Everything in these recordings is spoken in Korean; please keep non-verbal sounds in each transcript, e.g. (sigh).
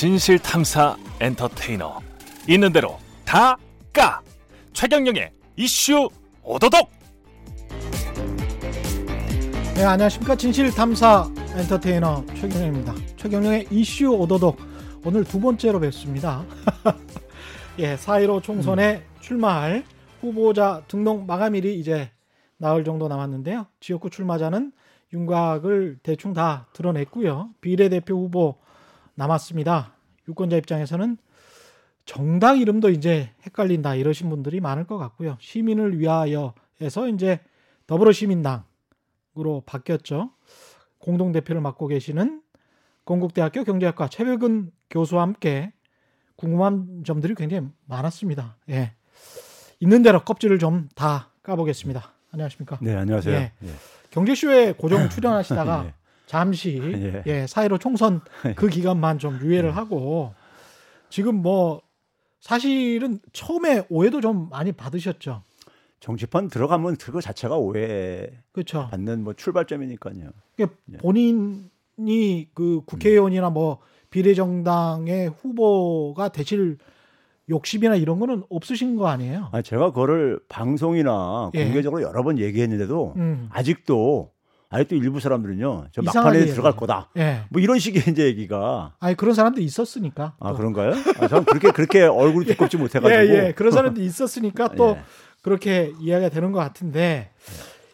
진실 탐사 엔터테이너 있는 대로 다 까 최경영의 이슈 오도독 네, 안녕하십니까. 진실 탐사 엔터테이너 최경영입니다. 최경영의 이슈 오도독. 오늘 두 번째로 뵙습니다. (laughs) 예, 4.15 총선에 출마할 후보자 등록 마감일이 이제 나흘 정도 남았는데요. 지역구 출마자는 윤곽을 대충 다 드러냈고요. 비례대표 후보 남았습니다. 유권자 입장에서는 정당 이름도 이제 헷갈린다 이러신 분들이 많을 것 같고요. 시민을 위하여에서 이제 더불어시민당 으로 바뀌었죠. 공동 대표를 맡고 계시는 건국대학교 경제학과 최백은 교수와 함께 궁금한 점들이 굉장히 많았습니다. 예. 있는 대로 껍질을 좀 다 까보겠습니다. 안녕하십니까? 네, 안녕하세요. 예. 예. 경제쇼에 고정 (laughs) 출연하시다가 예. 잠시 (laughs) 예. 예, 사이로 총선 그 기간만 좀 유예를 하고 지금 뭐 사실은 처음에 오해도 좀 많이 받으셨죠. 정치판 들어가면 그거 자체가 오해 그렇죠. 받는 뭐 출발점이니까요. 그러니까 예. 본인이 그 국회의원이나 뭐 비례정당의 후보가 되실 욕심이나 이런 거는 없으신 거 아니에요? 아, 제가 그거를 방송이나 예. 공개적으로 여러 번 얘기했는데도 음. 아직도 아직도 일부 사람들은요. 저 막판에. 들어갈 거다. 예. 뭐 이런 식의 이제 얘기가 아니 그런 사람도 있었으니까. 아 또. 그런가요? 아, 저는 그렇게 그렇게 얼굴이 (laughs) 두껍지 못해가지고. 예, 예. 그런 사람도 있었으니까 또 예. 그렇게 이야기가 되는 것 같은데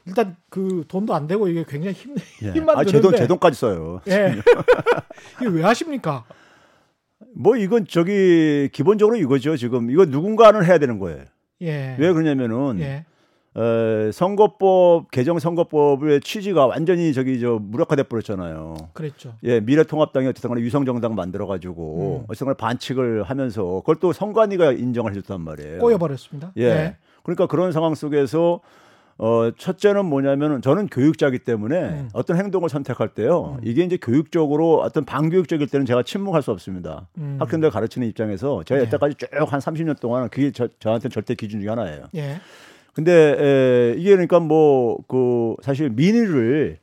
일단 그 돈도 안 되고 이게 굉장히 힘 예. (laughs) 힘만 아, 제 돈, 드는데. 제 돈까지 써요. 예. (laughs) 이게 왜 하십니까? 뭐 이건 저기 기본적으로 이거죠. 지금 이거 누군가는 해야 되는 거예요. 예. 왜 그러냐면은 예. 어, 선거법 개정 선거법의 취지가 완전히 저기 저 무력화돼 버렸잖아요. 그랬죠. 예, 미래통합당이 어쨌든 간에 위성정당 만들어 가지고 음. 어쨌든 간에 반칙을 하면서 그걸 또 선관위가 인정을 해 줬단 말이에요. 꼬여 버렸습니다. 예. 그러니까 그런 상황 속에서 어, 첫째는 뭐냐면은 저는 교육자이기 때문에 음. 어떤 행동을 선택할 때요. 음. 이게 이제 교육적으로 어떤 반교육적일 때는 제가 침묵할 수 없습니다. 음. 학생들 가르치는 입장에서 제가 네. 여태까지 쭉 한 30년 동안 그게 저, 저한테 절대 기준 중에 하나예요. 예. 근데 에, 이게 그러니까 뭐 그 사실 민의를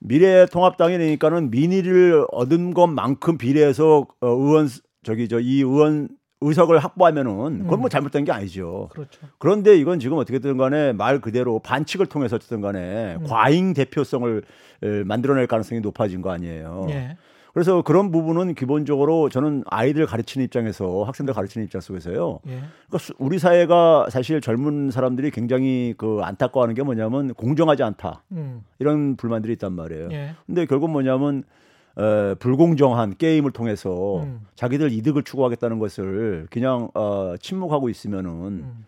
미래통합당이니까는 민의를 얻은 것만큼 비례해서 어, 의원 저기 저 이 의원 의석을 확보하면은 그건 뭐 음. 잘못된 게 아니죠. 그렇죠. 그런데 이건 지금 어떻게든 간에 말 그대로 반칙을 통해서 어쨌든 간에 음. 과잉 대표성을 에, 만들어낼 가능성이 높아진 거 아니에요. 예. 그래서 그런 부분은 기본적으로 저는 아이들 가르치는 입장에서 학생들 가르치는 입장 속에서요. 예. 그러니까 수- 우리 사회가 사실 젊은 사람들이 굉장히 그 안타까워하는 게 뭐냐면 공정하지 않다 음. 이런 불만들이 있단 말이에요. 예. 근데 결국 뭐냐면 어, 불공정한 게임을 통해서 음. 자기들 이득을 추구하겠다는 것을 그냥 어, 침묵하고 있으면은 음.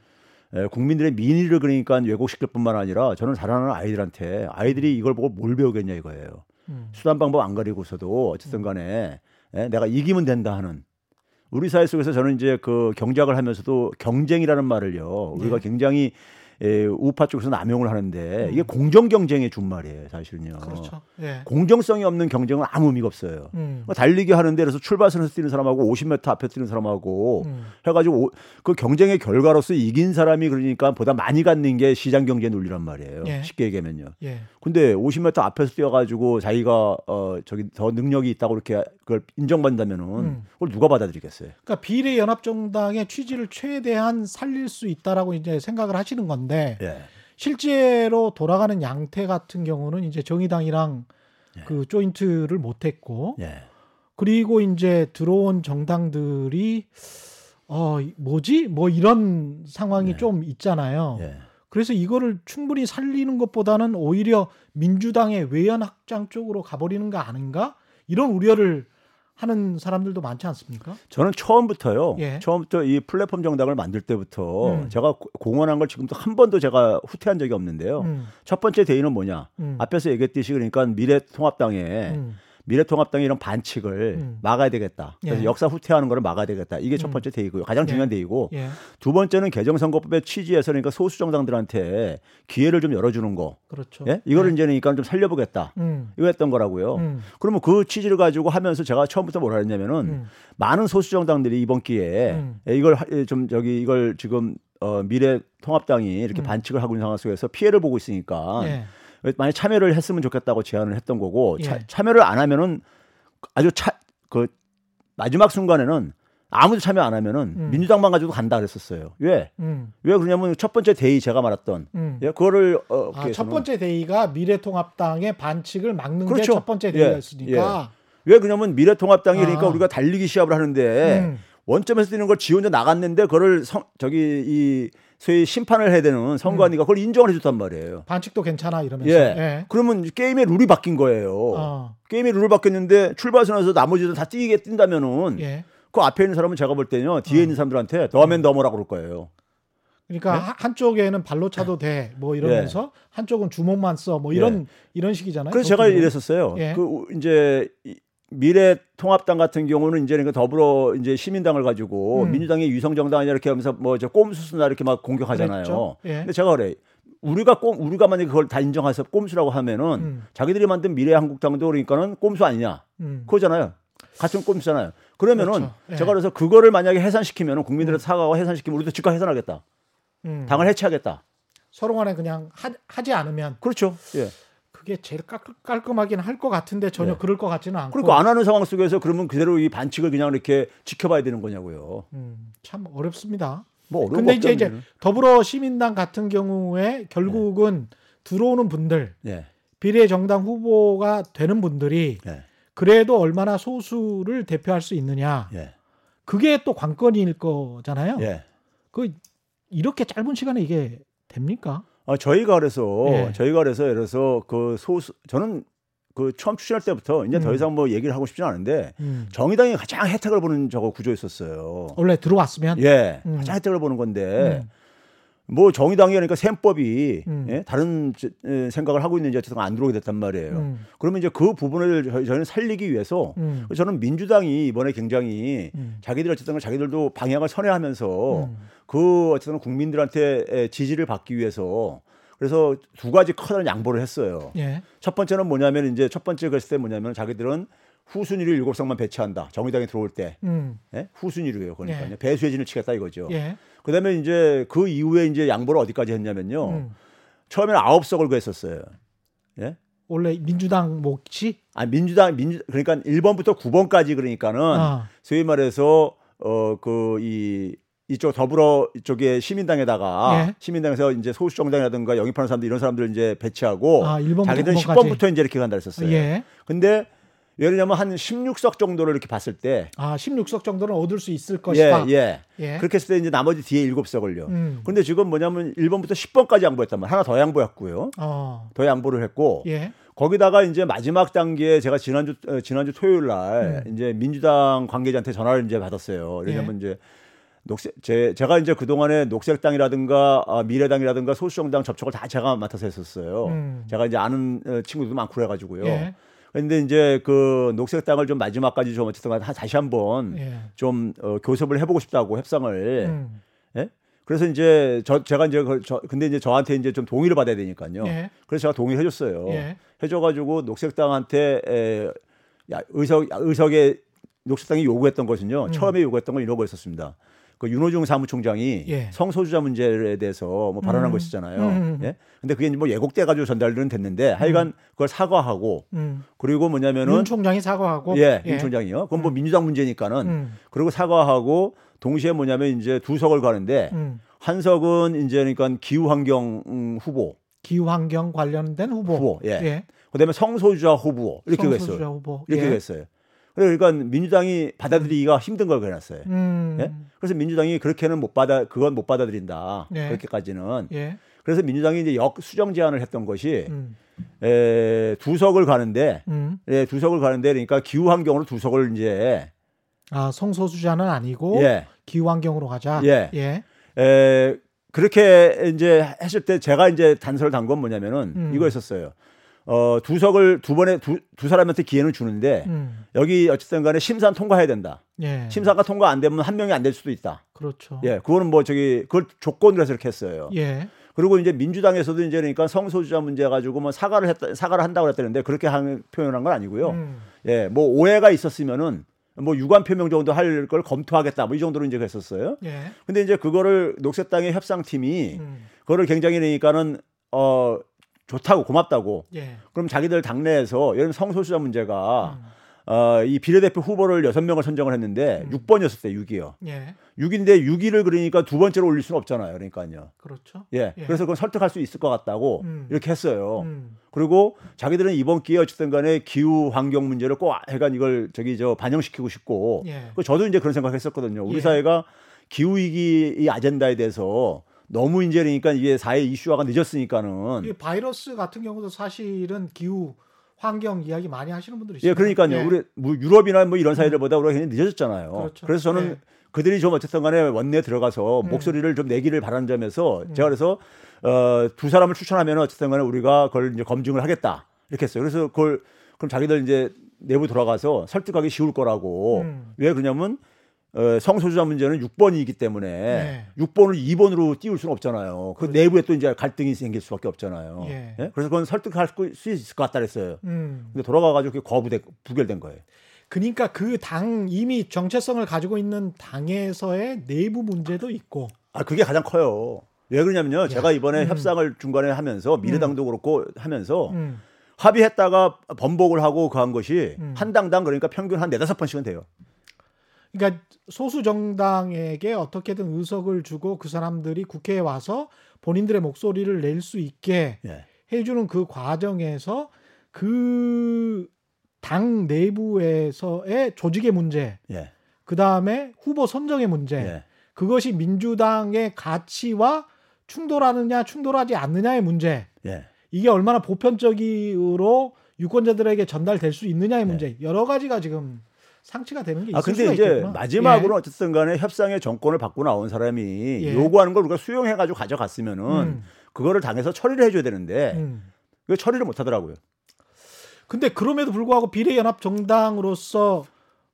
에, 국민들의 민의를 그러니까 왜곡시킬 뿐만 아니라 저는 자라나는 아이들한테 아이들이 이걸 보고 뭘 배우겠냐 이거예요. 음. 수단 방법 안 가리고서도 어쨌든 간에 에, 내가 이기면 된다 하는 우리 사회 속에서 저는 이제 그 경작을 하면서도 경쟁이라는 말을요 우리가 네. 굉장히 에, 우파 쪽에서 남용을 하는데 음. 이게 공정 경쟁의 준말이에요 사실은요. 그렇죠. 예. 공정성이 없는 경쟁은 아무 의미가 없어요. 음. 뭐 달리기 하는데 그래서 출발선에서 뛰는 사람하고 50m 앞에 뛰는 사람하고 음. 해가지고 오- 그 경쟁의 결과로서 이긴 사람이 그러니까 보다 많이 갖는 게 시장 경제 논리란 말이에요. 예. 쉽게 얘기하면요. 예. 근데 50m 앞에서 뛰어가지고 자기가 어 저기 더 능력이 있다고 이렇게 그걸 인정받는다면은 음. 그걸 누가 받아들이겠어요? 그러니까 비례 연합 정당의 취지를 최대한 살릴 수 있다라고 이제 생각을 하시는 건데 예. 실제로 돌아가는 양태 같은 경우는 이제 정의당이랑 예. 그 조인트를 못 했고 예. 그리고 이제 들어온 정당들이 어 뭐지? 뭐 이런 상황이 네. 좀 있잖아요. 예. 그래서 이거를 충분히 살리는 것보다는 오히려 민주당의 외연 확장 쪽으로 가버리는 거 아닌가? 이런 우려를 하는 사람들도 많지 않습니까? 저는 처음부터요. 예. 처음부터 이 플랫폼 정당을 만들 때부터 음. 제가 고- 공언한 걸 지금도 한 번도 제가 후퇴한 적이 없는데요. 음, 첫 번째 대의는 뭐냐? 음, 앞에서 얘기했듯이 그러니까 미래통합당에 음, 미래통합당이 이런 반칙을 음. 막아야 되겠다. 그래서 예. 역사 후퇴하는 거를 막아야 되겠다. 이게 첫 음. 번째 대의고요. 가장 예. 중요한 대의고 예, 두 번째는 개정선거법의 취지에서 그러니까 소수 정당들한테 기회를 좀 열어주는 거. 그렇죠. 예? 이거를 예. 이제 그러니까 좀 살려보겠다. 음, 이거 했던 거라고요. 음, 그러면 그 취지를 가지고 하면서 제가 처음부터 뭐라 했냐면은 음, 많은 소수 정당들이 이번 기회에 음. 예, 이걸 하- 예, 좀 저기 이걸 지금 어, 미래 통합당이 이렇게 음. 반칙을 하고 있는 상황 속에서 피해를 보고 있으니까 예, 만약 참여를 했으면 좋겠다고 제안을 했던 거고 차- 예. 참여를 안 하면은 아주 차 그 마지막 순간에는 아무도 참여 안 하면은 음. 민주당만 가지고 간다 그랬었어요. 왜? 음, 왜 그러냐면 첫 번째 대의 제가 말했던 음. 예, 그거를 어, 아, 첫 번째 대의가 미래통합당의 반칙을 막는 게 그렇죠. 첫 번째 예, 대의였으니까. 왜 그러냐면 미래통합당이 그러니까 아. 우리가 달리기 시합을 하는데 음, 원점에서 뛰는 걸 지 혼자 나갔는데 그거를 성, 저기 이 소위 심판을 해야 되는 선관위가 그걸 인정을 해줬단 말이에요. 반칙도 괜찮아 이러면서. 예. 예. 그러면 게임의 룰이 바뀐 거예요. 어, 게임의 룰이 바뀌었는데 출발선에서 나머지들 다 뛰게 뛴다면은 예. 그 앞에 있는 사람은 제가 볼 때는요 뒤에 있는 사람들한테 너면 너머라고 그럴 거예요. 그러니까 네? 하- 한쪽에는 발로 차도 (laughs) 돼. 뭐 이러면서 한쪽은 주먹만 써. 뭐 이런 이런 식이잖아요. 예. 그래서 제가 그것도. 이랬었어요. 예. 그 우- 이제 이 미래 통합당 같은 경우는 이제 그러니까 더불어 이제 시민당을 가지고 음. 민주당이 위성정당이냐 이렇게 하면서 뭐 저 꼼수수나 이렇게 막 공격하잖아요. 예. 근데 제가 그래. 우리가 꼼 우리가 만약에 그걸 다 인정해서 꼼수라고 하면은 음. 자기들이 만든 미래 한국당도 그러니까는 꼼수 아니냐 음. 그거잖아요. 같은 꼼수잖아요. 그러면은 그렇죠. 예. 제가 그래서 그거를 만약에 해산시키면은 국민들한테 사과하고 해산시키면 우리도 즉각 해산하겠다. 음. 당을 해체하겠다. 서로 간에 그냥 하, 하지 않으면 그렇죠. 예. 그게 제일 깔, 깔끔하긴 할 것 같은데 전혀 네. 그럴 것 같지는 않고. 그러니까 안 하는 상황 속에서 그러면 그대로 이 반칙을 그냥 이렇게 지켜봐야 되는 거냐고요. 음, 참 어렵습니다. 뭐 어려운 근데 거 이제 이제. 더불어 시민당 같은 경우에 결국은 들어오는 분들 예. 비례 정당 후보가 되는 분들이 예. 그래도 얼마나 소수를 대표할 수 있느냐 예. 그게 또 관건일 거잖아요. 예. 그 이렇게 짧은 시간에 이게 됩니까? 아, 저희가 그래서 예. 저희가 그래서 예를 들어서 그 소수 저는 그 처음 출신할 때부터 이제 더 음. 이상 뭐 얘기를 하고 싶지는 않은데 음. 정의당이 가장 혜택을 보는 저거 구조였었어요. 원래 들어왔으면 예. 음. 가장 혜택을 보는 건데 음. 뭐 정의당이 그러니까 셈법이 음. 예? 다른 저- 에, 생각을 하고 있는지 어쨌든 안 들어오게 됐단 말이에요. 음. 그러면 이제 그 부분을 저희, 저희는 살리기 위해서 음. 저는 민주당이 이번에 굉장히 음. 자기들 어쨌든 자기들도 방향을 선회하면서 음. 그 어쨌든 국민들한테 에, 지지를 받기 위해서 그래서 두 가지 커다란 양보를 했어요. 예. 첫 번째는 뭐냐면 이제 첫 번째 그랬을 때 뭐냐면 자기들은 후순위를 일곱 석만 배치한다. 정의당이 들어올 때 음. 예? 후순위로요. 그러니까요. 예. 배수의 진을 치겠다 이거죠. 예. 그다음에 이제 그 이후에 이제 양보를 어디까지 했냐면요. 음. 처음에는 아홉 석을 구했었어요. 예? 원래 민주당 몫이 아 민주당 민주 그러니까 1번부터 9번까지 그러니까는 아. 소위 말해서 어그이 이쪽 더불어 이쪽에 시민당에다가 예. 시민당에서 이제 소수 정당이라든가 영입하는 사람들 이런 사람들 이제 배치하고 아, 1번부터 자기들은 9번까지. 10번부터 이제 이렇게 간다 그랬었어요. 예. 근데 예를 들면 한 16석 정도를 이렇게 봤을 때 아, 16석 정도는 얻을 수 있을 예, 것이다. 예. 예. 그렇게 했을 때 이제 나머지 뒤에 7석을요. 음. 근데 지금 뭐냐면 1번부터 10번까지 양보했단 말이에요. 하나 더 양보했고요. 어. 더 양보를 했고 예. 거기다가 이제 마지막 단계에 제가 지난주 어, 지난주 토요일 날 음. 이제 민주당 관계자한테 전화를 이제 받았어요. 왜냐면 예. 이제 녹색 제 제가 이제 그 동안에 녹색당이라든가 아, 미래당이라든가 소수정당 접촉을 다 제가 맡아서 했었어요. 음. 제가 이제 아는 어, 친구들도 많고 그래 가지고요. 예. 근데 이제 그 녹색당을 좀 마지막까지 좀 어쨌든 다시 한번 예. 좀 어, 교섭을 해보고 싶다고 협상을 음. 예? 그래서 이제 저 제가 이제 그, 저, 근데 이제 저한테 이제 좀 동의를 받아야 되니까요. 예. 그래서 제가 동의를 해줬어요. 예. 해줘가지고 녹색당한테 에, 야, 의석 의석에 녹색당이 요구했던 것은요. 음. 처음에 요구했던 건 이런 거였었습니다. 그 윤호중 사무총장이 예. 성소수자 문제에 대해서 뭐 발언한 음. 것이잖아요. 음. 예? 근데 그게 뭐 예곡돼 가지고 전달은 됐는데 하여간 그걸 사과하고 음. 그리고 뭐냐면은 윤 총장이 사과하고 예, 윤 총장이요. 그건 뭐 민주당 문제니까는 음. 그리고 사과하고 동시에 뭐냐면 이제 두 석을 가는데 음. 한 석은 이제 그러니까 기후 환경 음, 후보, 기후 환경 관련된 후보. 후보, 예. 그다음에 성소유자 후보 이렇게 성소수자 했어요. 후보. 이렇게 예. 했어요. 그러니까 민주당이 받아들이기가 힘든 걸 그려놨어요. 음. 예? 그래서 민주당이 그렇게는 못 받아 그건 못 받아들인다. 예. 그렇게까지는. 예. 그래서 민주당이 이제 역 수정 제안을 했던 것이 음. 에, 두 석을 가는데 음. 예, 두 석을 가는데 그러니까 기후 환경으로 두 석을 이제 아, 성소수자는 아니고 예. 기후 환경으로 가자. 예. 예. 에, 그렇게 이제 했을 때 제가 이제 단서를 단 건 뭐냐면은 음. 이거였었어요. 어, 두 석을 두 번에 두, 두 사람한테 기회는 주는데 음. 여기 어쨌든 간에 심사는 통과해야 된다. 예. 심사가 통과 안 되면 한 명이 안 될 수도 있다. 그렇죠. 예, 그거는 뭐 저기 그걸 조건으로 해서 이렇게 했어요. 예. 그리고 이제 민주당에서도 이제 그러니까 성소수자 문제 가지고 뭐 사과를 했다 사과를 한다고 그랬다는데 그렇게 한, 표현한 건 아니고요. 음. 예, 뭐 오해가 있었으면은 뭐 유감 표명 정도 할 걸 검토하겠다. 뭐 이 정도로 이제 그랬었어요. 예. 근데 이제 그거를 녹색당의 협상팀이 음. 그거를 굉장히 그러니까는 어 좋다고 고맙다고 예. 그럼 자기들 당내에서 예를 들면 성소수자 문제가 음. 어, 이 비례대표 후보를 여섯 명을 선정을 했는데 음. 육 6번이었을 때 6이요. 예. 6인데 6위를 그러니까 두 번째로 올릴 수는 없잖아요. 그러니까요. 그렇죠. 예. 예. 그래서 그건 설득할 수 있을 것 같다고 음. 이렇게 했어요. 음. 그리고 자기들은 이번 기회에 어쨌든 간에 기후 환경 문제를 꼭 해간 이걸 저기 저 반영시키고 싶고 예. 그 저도 이제 그런 생각 했었거든요. 우리 예. 사회가 기후 위기 이 아젠다에 대해서 너무 이제 그러니까 이게 사회 이슈화가 늦었으니까는 이 바이러스 같은 경우도 사실은 기후 환경 이야기 많이 하시는 분들이 있어요. 예, 그러니까요. 우리 뭐 유럽이나 뭐 이런 사회들보다 우리가 굉장히 늦어졌잖아요. 그렇죠. 그래서 저는 예. 그들이 좀 어쨌든 간에 원내에 들어가서 음. 목소리를 좀 내기를 바라는 점에서 제가 그래서 어, 두 사람을 추천하면 어쨌든 간에 우리가 그걸 이제 검증을 하겠다. 이렇게 했어요. 그래서 그걸 그럼 자기들 이제 내부 들어가서 설득하기 쉬울 거라고. 음. 왜 그러냐면 어, 성소수자 문제는 6번이기 때문에 네. 6번을 2번으로 띄울 수는 없잖아요. 그 내부에 또 이제 갈등이 생길 수밖에 없잖아요. 예. 예? 그래서 그건 설득할 수 있을 것 같다 그랬어요. 음. 근데 돌아가가지고 그게 거부돼 부결된 거예요. 그러니까 그 당 이미 정체성을 가지고 있는 당에서의 내부 문제도 있고 아 그게 가장 커요. 왜 그러냐면요. 제가 이번에 음. 협상을 중간에 하면서 미래당도 그렇고 하면서 음. 합의했다가 번복을 하고 그한 것이 음. 한 당당 그러니까 평균 한 네다섯 번씩은 돼요. 그러니까 소수 정당에게 어떻게든 의석을 주고 그 사람들이 국회에 와서 본인들의 목소리를 낼 수 있게 예. 해주는 그 과정에서 그 당 내부에서의 조직의 문제, 예. 그 다음에 후보 선정의 문제, 예. 그것이 민주당의 가치와 충돌하느냐 충돌하지 않느냐의 문제, 예. 이게 얼마나 보편적으로 유권자들에게 전달될 수 있느냐의 네. 문제, 여러 가지가 지금 상치가 되는 게 있을 아 근데 수가 이제 있겠구나. 마지막으로 예. 어쨌든 간에 협상의 정권을 받고 나온 사람이 예. 요구하는 걸 우리가 수용해 가지고 가져갔으면은 음. 그거를 당에서 처리를 해줘야 되는데 음. 그 처리를 못 하더라고요. 근데 그럼에도 불구하고 비례연합 정당으로서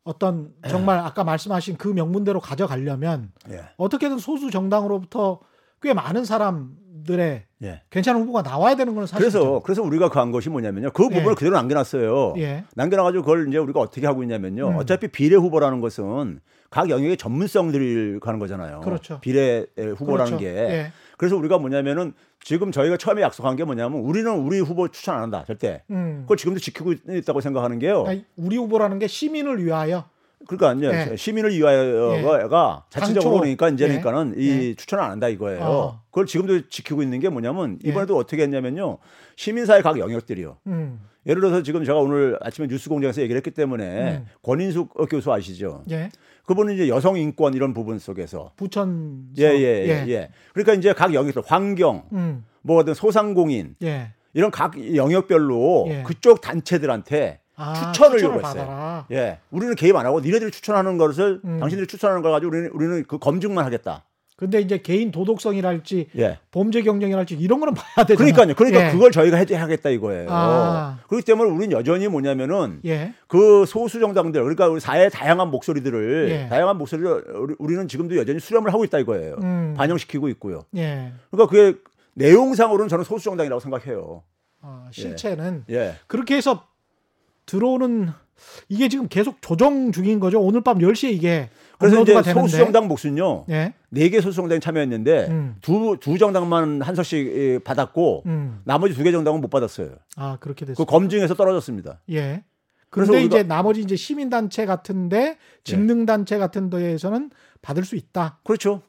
어떤 정말 아까 말씀하신 그 명문대로 가져가려면 예. 어떻게든 소수 정당으로부터 꽤 많은 사람 들의 예. 괜찮은 후보가 나와야 되는 건 사실이죠. 그래서 그래서 우리가 그한 것이 뭐냐면요. 그 부분을 예. 그대로 남겨놨어요. 예. 남겨놔가지고 그걸 이제 우리가 어떻게 하고 있냐면요. 음. 어차피 비례 후보라는 것은 각 영역의 전문성들이 가는 거잖아요. 그렇죠. 비례 후보라는 그렇죠. 게. 예. 그래서 우리가 뭐냐면은 지금 저희가 처음에 약속한 게 뭐냐면 우리는 우리 후보 추천 안 한다 절대. 음. 그걸 지금도 지키고 있다고 생각하는 게요. 우리 후보라는 게 시민을 위하여 그러니까 이제 예. 시민을 위하여가 자체적으로 당초. 그러니까 이제 예. 이 예. 추천을 안 한다 이거예요. 어. 그걸 지금도 지키고 있는 게 뭐냐면 예. 이번에도 어떻게 했냐면요. 시민사회 각 영역들이요. 음. 예를 들어서 지금 제가 오늘 아침에 뉴스공장에서 얘기를 했기 때문에 음. 권인숙 교수 아시죠? 예. 그분은 이제 여성 인권 이런 부분 속에서 부천 예예예 예, 그러니까 이제 각 영역들 환경 음. 뭐든 소상공인 예. 이런 각 영역별로 예. 그쪽 단체들한테 아, 추천을 요구했어요. 예 우리는 개입 안 하고 니네들이 추천하는 것을 음. 당신들이 추천하는 걸 가지고 우리는 우리는 그 검증만 하겠다. 근데 이제 개인 도덕성이랄지 예. 범죄 경쟁이랄지 이런 거는 봐야 되잖아요. 그러니까요. 그러니까 예. 그걸 저희가 해- 하겠다 이거예요. 아. 그렇기 때문에 우리는 여전히 뭐냐면은 예. 그 소수 정당들 그러니까 우리 사회의 다양한 목소리들을 예. 다양한 목소리를 우리- 우리는 지금도 여전히 수렴을 하고 있다 이거예요. 음. 반영시키고 있고요. 예. 그러니까 그게 내용상으로는 저는 소수 정당이라고 생각해요. 어, 실체는 예. 그렇게 해서 들어오는 이게 지금 계속 조정 중인 거죠. 오늘 밤 10시에 이게 그래서 이제 업로드가 되는데. 소수 정당 몫은요. 예. 네개 소수 정당이 참여했는데 음. 두 두 정당만 한 석씩 예, 받았고 음. 나머지 두 개 정당은 못 받았어요. 아, 그렇게 됐어요. 그 검증에서 떨어졌습니다. 예. 그런데 이제 나머지 이제 시민 단체 같은데 직능 단체 같은 데에서는 받을 수 있다. 그렇죠.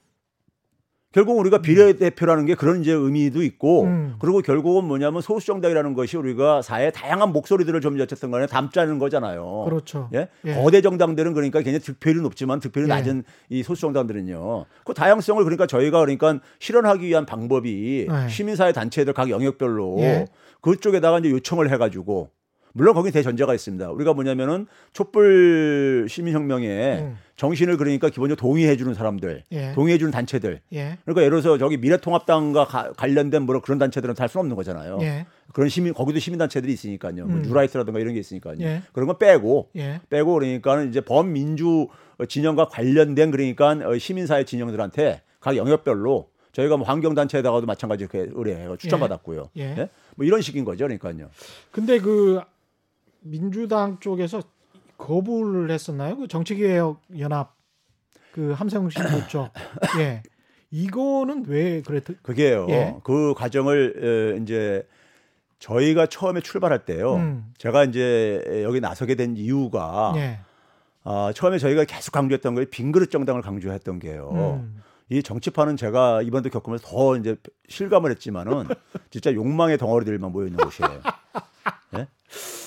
결국 우리가 비례대표라는 게 그런 이제 의미도 있고 음. 그리고 결국은 뭐냐면 소수 정당이라는 것이 우리가 사회의 다양한 목소리들을 좀 어쨌든 간에 담자는 거잖아요. 그렇죠. 예? 예. 거대 정당들은 그러니까 굉장히 득표율이 높지만 득표율이 예. 낮은 이 소수 정당들은요. 그 다양성을 그러니까 저희가 그러니까 실현하기 위한 방법이 예. 시민사회 단체들 각 영역별로 예. 그쪽에다가 이제 요청을 해가지고 물론 거기 대전제가 있습니다. 우리가 뭐냐면은 촛불 시민혁명에 음. 정신을 그러니까 기본적으로 동의해 주는 사람들, 예. 동의해 주는 단체들. 예. 그러니까 예를 들어서 저기 미래통합당과 가- 관련된 뭐 그런 단체들은 할 수는 없는 거잖아요. 예. 그런 시민 거기도 시민 단체들이 있으니까요. 뭐 음. 뉴라이트라든가 이런 게 있으니까요. 예. 그런 건 빼고 예. 빼고 그러니까는 이제 범민주 진영과 관련된 그러니까 어, 시민사회 진영들한테 각 영역별로 저희가 뭐 환경단체에다가도 마찬가지 이렇게 의뢰해서 추천받았고요. 예. 예? 뭐 이런 식인 거죠, 그러니까요. 근데 그 민주당 쪽에서 거부를 했었나요? 그 정치개혁 연합 그 함성훈 씨 (coughs) 그쪽. 예. 이거는 왜 그랬? 그게요. 예. 그 과정을 에, 이제 저희가 처음에 출발할 때요. 음. 제가 이제 여기 나서게 된 이유가 예. 아, 처음에 저희가 계속 강조했던 거에 빈그릇 정당을 강조했던 게요. 음. 이 정치판은 제가 이번도 겪으면서 더 이제 실감을 했지만은 (laughs) 진짜 욕망의 덩어리들만 모여 있는 곳이에요. 예?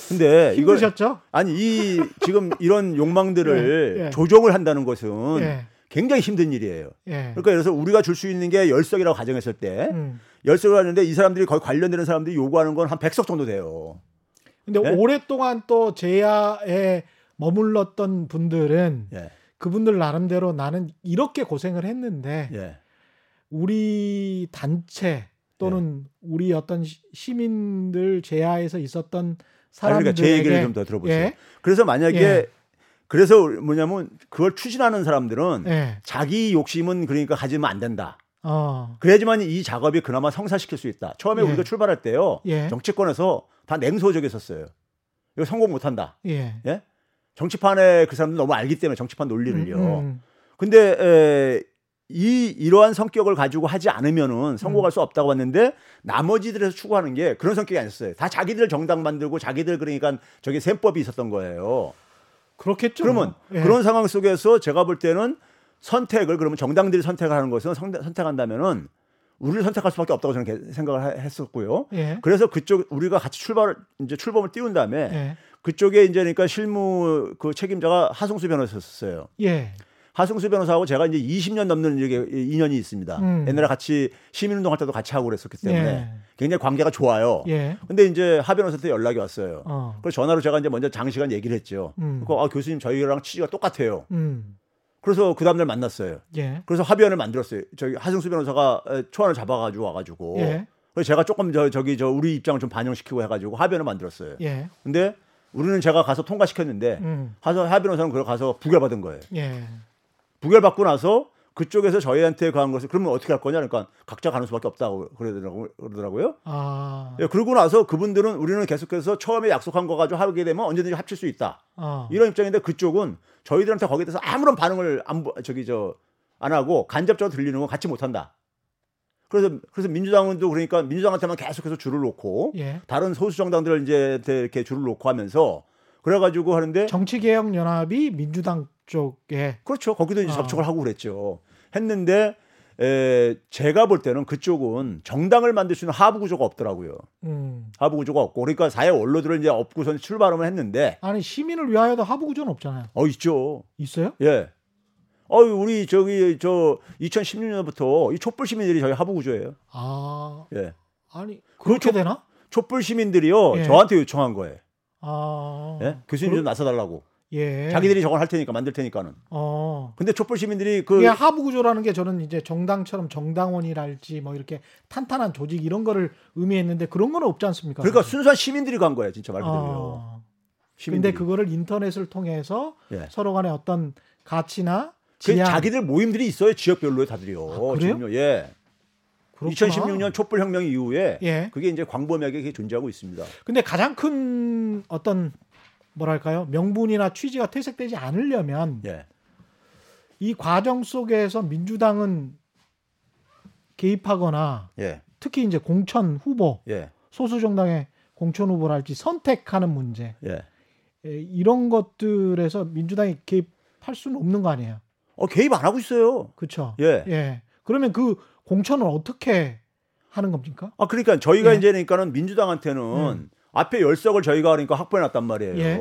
근데 이걸 힘드셨죠? 아니 이 지금 이런 욕망들을 (laughs) 예, 예. 조정을 한다는 것은 예. 굉장히 힘든 일이에요. 예. 그러니까 그래서 우리가 줄 수 있는 게 열석이라고 가정했을 때 음. 열석을 하는데 이 사람들이 거의 관련되는 사람들이 요구하는 건한 100석 정도 돼요. 근데 예? 오랫동안 또 제야에 머물렀던 분들은 예. 그분들 나름대로 나는 이렇게 고생을 했는데 예. 우리 단체 또는 우리 어떤 시- 시민들 제야에서 있었던 사람들에게 그러니까 제 얘기를 좀 더 들어보세요. 예. 그래서 만약에 예. 그래서 뭐냐면 그걸 추진하는 사람들은 예. 자기 욕심은 그러니까 가지면 안 된다. 어. 그래야지만 이 작업이 그나마 성사시킬 수 있다. 처음에 예. 우리가 출발할 때요. 예. 정치권에서 다 냉소적이었어요. 이거 성공 못 한다. 예. 예? 정치판에 그 사람들 너무 알기 때문에 정치판 논리를요. 음, 음. 근데 에, 이 이러한 성격을 가지고 하지 않으면은 성공할 수 없다고 봤는데 나머지들에서 추구하는 게 그런 성격이 아니었어요. 다 자기들 정당 만들고 자기들 그러니까 저기 셈법이 있었던 거예요. 그렇겠죠. 그러면 예. 그런 상황 속에서 제가 볼 때는 선택을 그러면 정당들이 선택하는 것은 선- 선택한다면은 우리를 선택할 수밖에 없다고 저는 개- 생각을 하- 했었고요. 예. 그래서 그쪽 우리가 같이 출발 이제 출범을 띄운 다음에 예. 그쪽에 이제 그러니까 실무 그 책임자가 하승수 변호사였어요. 예. 하승수 변호사하고 제가 이제 20년 넘는 이게 인연이 있습니다. 음. 옛날에 같이 시민운동 할 때도 같이 하고 그랬었기 때문에 예. 굉장히 관계가 좋아요. 예. 근데 이제 하 변호사한테 연락이 왔어요. 어. 그래서 전화로 제가 이제 먼저 장시간 얘기를 했죠. 음. 그러니까 아, 교수님 저희랑 취지가 똑같아요. 음. 그래서 그 다음날 만났어요. 예. 그래서 합의안을 만들었어요. 저기 하승수 변호사가 에, 초안을 잡아가지고 와가지고 예. 그래서 제가 조금 저 저기 저 우리 입장을 좀 반영시키고 해가지고 합의안을 만들었어요. 예. 근데 우리는 제가 가서 통과시켰는데 음. 하서 하 변호사는 그걸 가서 부결받은 거예요. 예. 부결받고 나서 그쪽에서 저희한테 그한 것을 그러면 어떻게 할 거냐 그러니까 각자 가는 수밖에 없다고 그러더라고, 그러더라고요. 아. 예, 그러고 나서 그분들은 우리는 계속해서 처음에 약속한 거 가지고 하게 되면 언제든지 합칠 수 있다. 어. 이런 입장인데 그쪽은 저희들한테 거기에 대해서 아무런 반응을 안 보- 저기 저 안 하고 간접적으로 들리는 건 같이 못 한다. 그래서 그래서 민주당은 또 그러니까 민주당한테만 계속해서 줄을 놓고 예. 다른 소수 정당들 이제 이렇게 줄을 놓고 하면서 그래가지고 하는데 정치개혁 연합이 민주당 쪽에 그렇죠. 거기도 이제 어. 접촉을 하고 그랬죠. 했는데 에, 제가 볼 때는 그쪽은 정당을 만들 수 있는 하부 구조가 없더라고요. 음. 하부 구조가 없고 그러니까 사회 원로들을 이제 업고선 출발을 했는데 아니 시민을 위하여도 하부 구조는 없잖아요. 어 있죠. 있어요? 예. 어 우리 저기 저 2016년부터 이 촛불 시민들이 저희 하부 구조예요. 아. 예. 아니 그렇게 그 되나? 촛불 시민들이요 예. 저한테 요청한 거예요. 아. 예? 교수님 좀 나서달라고. 예. 자기들이 저걸 할 테니까 만들 테니까는. 어. 근데 촛불 시민들이 그 이게 하부 구조라는 게 저는 이제 정당처럼 정당원이랄지 뭐 이렇게 탄탄한 조직 이런 거를 의미했는데 그런 건 없지 않습니까? 그러니까 순수한 시민들이 간 거예요, 진짜 말 그대로요. 어. 근데 시민들이. 그거를 인터넷을 통해서 예. 서로 간의 어떤 가치나 그 지향 자기들 모임들이 있어요 지역별로에 다들이요. 아, 그래요? 지금요. 예. 그렇구나. 2016년 촛불 혁명 이후에 예. 그게 이제 광범위하게 그게 존재하고 있습니다. 근데 가장 큰 어떤 뭐랄까요 명분이나 취지가 퇴색되지 않으려면 예. 이 과정 속에서 민주당은 개입하거나 예. 특히 이제 공천 후보 예. 소수 정당의 공천 후보랄지 선택하는 문제 예. 예, 이런 것들에서 민주당이 개입할 수는 없는 거 아니에요. 어 개입 안 하고 있어요. 그렇죠. 예. 예. 그러면 그 공천을 어떻게 하는 겁니까? 아 그러니까 저희가 예. 이제 그러니까는 민주당한테는 음. 앞에 열석을 저희가 그러니까 확보해 놨단 말이에요. 예.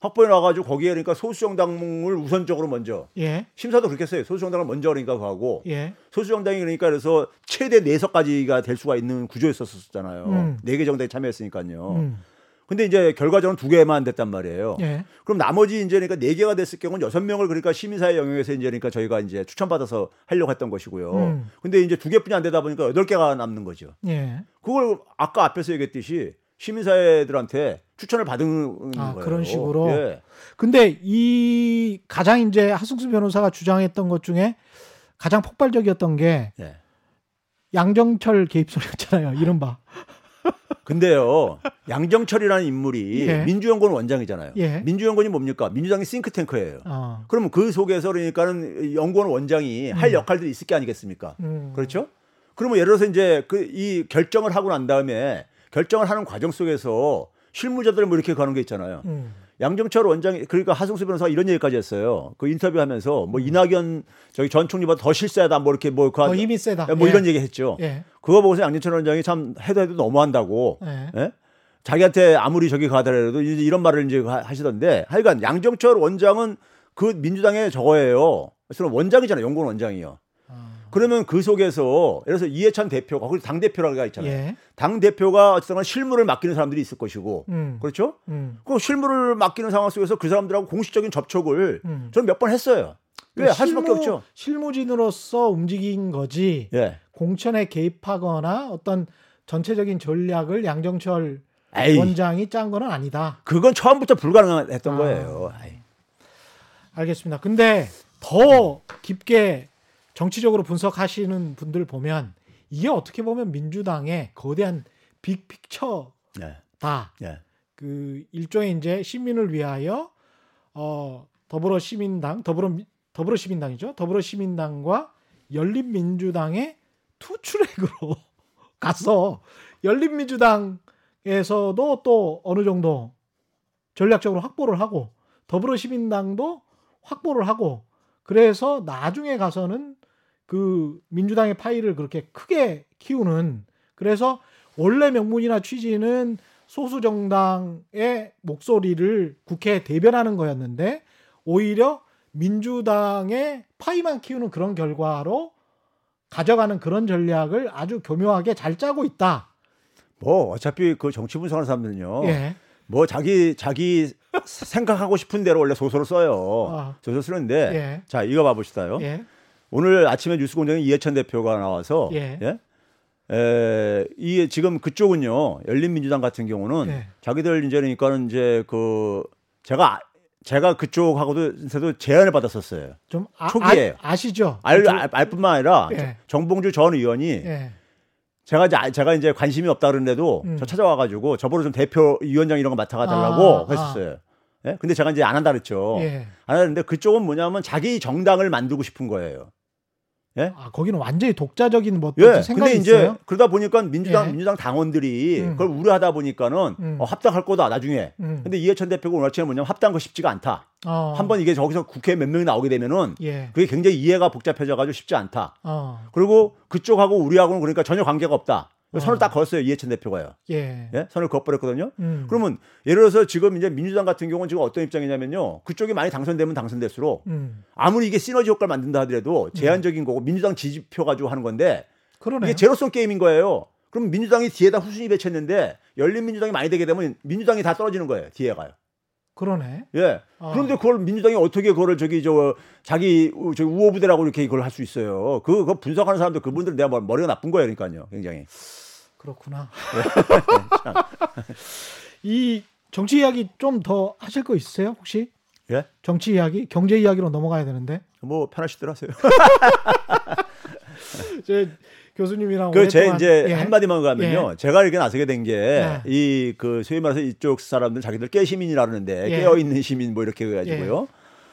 확보해 놔가지고 거기에 그러니까 소수정당을 우선적으로 먼저 예. 심사도 그렇게 했어요. 소수정당을 먼저 그러니까 가고 예. 소수정당이 그러니까 그래서 최대 네 석까지가 될 수가 있는 구조였었잖아요. 음. 네개 정당이 참여했으니까요. 음. 근데 이제 결과적으로 두 개만 됐단 말이에요. 예. 그럼 나머지 이제 그러니까 네 개가 됐을 경우는 여섯 명을 그러니까 시민사회 영역에서 이제 그러니까 저희가 이제 추천받아서 하려고 했던 것이고요. 음. 근데 이제 두 개뿐이 안 되다 보니까 여덟 개가 남는 거죠. 예. 그걸 아까 앞에서 얘기했듯이 시민사회들한테 추천을 받은 아, 거예요. 그런 식으로? 예. 근데 이 가장 이제 하승수 변호사가 주장했던 것 중에 가장 폭발적이었던 게 예. 양정철 개입설이었잖아요. 이른바. (laughs) 근데요, 양정철이라는 인물이 예. 민주연구원 원장이잖아요. 예. 민주연구원이 뭡니까? 민주당의 싱크탱크예요. 어. 그러면 그 속에서 그러니까는 연구원 원장이 할 역할들이 있을 게 아니겠습니까? 음. 그렇죠? 그러면 예를 들어서 이제 그 이 결정을 하고 난 다음에 결정을 하는 과정 속에서 실무자들 뭐 이렇게 가는 게 있잖아요. 음. 양정철 원장이 그러니까 하승수 변호사가 이런 얘기까지 했어요. 그 인터뷰하면서 뭐 이낙연 저기 전 총리보다 더 실세하다 뭐 이렇게 뭐, 그더 힘이 세다. 뭐 예. 이런 얘기 했죠. 예. 그거 보고서 양정철 원장이 참 해도 해도 너무한다고. 예. 예? 자기한테 아무리 저기 가더라도 이런 말을 이제 하- 하시던데 하여간 양정철 원장은 그 민주당의 저거예요. 그래서 원장이잖아요. 연구원 원장이요. 아. 그러면 그 속에서 예를 들어서 이해찬 대표가 거기 당 대표라가 있잖아요. 예. 당 대표가 어쨌든 실무를 맡기는 사람들이 있을 것이고 음. 그렇죠? 음. 그 실무를 맡기는 상황 속에서 그 사람들하고 공식적인 접촉을 음. 저는 몇 번 했어요. 왜? 할 수밖에 없죠. 실무진으로서 움직인 거지 예. 공천에 개입하거나 어떤 전체적인 전략을 양정철 에이. 원장이 짠 거는 아니다. 그건 처음부터 불가능했던 아. 거예요. 아이. 알겠습니다. 근데 더 깊게 정치적으로 분석하시는 분들 보면 이게 어떻게 보면 민주당의 거대한 빅픽처다. 예. 예. 그 일종의 이제 시민을 위하여 어 더불어 시민당 더불어 미- 더불어 시민당이죠. 더불어 시민당과 열린민주당의 투트랙으로 (laughs) 가서 열린민주당에서도 또 어느 정도 전략적으로 확보를 하고 더불어 시민당도 확보를 하고 그래서 나중에 가서는 그 민주당의 파이를 그렇게 크게 키우는 그래서 원래 명분이나 취지는 소수 정당의 목소리를 국회에 대변하는 거였는데 오히려 민주당의 파이만 키우는 그런 결과로 가져가는 그런 전략을 아주 교묘하게 잘 짜고 있다. 뭐 어차피 그 정치 분석하는 사람들은요. 예. 뭐 자기 자기 (laughs) 생각하고 싶은 대로 원래 소설을 써요. 아. 소설 쓰는데 예. 자 이거 봐봅시다요. 예. 오늘 아침에 뉴스공장에 이해찬 대표가 나와서 예. 예? 에, 이 지금 그쪽은요 열린민주당 같은 경우는 예. 자기들 이제 그러니까는 이제 그 제가 제가 그쪽하고도 제안을 받았었어요. 좀 아, 초기에. 아, 시죠 알, 알, 알 뿐만 아니라 예. 정봉주 전 의원이 예. 제가 이제 아- 제가 이제 관심이 없다 그러는데도 음. 저 찾아와가지고 저보고 좀 대표 위원장 이런 거 맡아가달라고 아, 했었어요. 예? 근데 제가 이제 안 한다 그랬죠. 예. 안 하는데 그쪽은 뭐냐면 자기 정당을 만들고 싶은 거예요. 아, 거기는 완전히 독자적인 뭐 예. 생각이 근데 이제 있어요. 그러다 보니까 민주당 예. 민주당 당원들이 음. 그걸 우려하다 보니까는 음. 어, 합당할 거다 나중에. 음. 근데 이해찬 대표가 오늘 아침에 뭐냐면 합당한 거 쉽지가 않다. 어. 한번 이게 저기서 국회에 몇 명이 나오게 되면은 예. 그게 굉장히 이해가 복잡해져 가지고 쉽지 않다. 어. 그리고 그쪽하고 우리하고는 그러니까 전혀 관계가 없다. 선을 어. 딱 걸었어요 이해찬 대표가요. 예. 예? 선을 그어버렸거든요. 음. 그러면 예를 들어서 지금 이제 민주당 같은 경우는 지금 어떤 입장이냐면요. 그쪽이 많이 당선되면 당선될수록 음. 아무리 이게 시너지 효과를 만든다 하더라도 제한적인 거고 민주당 지지표 가지고 하는 건데 그러네. 이게 제로섬 게임인 거예요. 그럼 민주당이 뒤에다 후순위 배쳤는데 열린민주당이 많이 되게 되면 민주당이 다 떨어지는 거예요. 뒤에가요. 그러네. 예. 아. 그런데 그걸 민주당이 어떻게 그거를 저기 저 자기 우- 저기 우호부대라고 이렇게 그걸 할 수 있어요. 그, 그거 분석하는 사람들 그분들 내가 뭐 머리가 나쁜 거예요. 그러니까요. 굉장히. 그렇구나. 참. (laughs) 이 정치 이야기 좀 더 하실 거 있으세요? 혹시? 예? 정치 이야기, 경제 이야기로 넘어가야 되는데. 뭐 편하시들 하세요. (laughs) 제 교수님이랑 그제 오랫동안- 이제 예. 한마디만 가면요. 제가 이렇게 나서게 된게 네. 이그 소위 말해서 이쪽 사람들 자기들 깨 시민이라 그러는데 예. 깨어 있는 시민 뭐 이렇게 해 가지고요.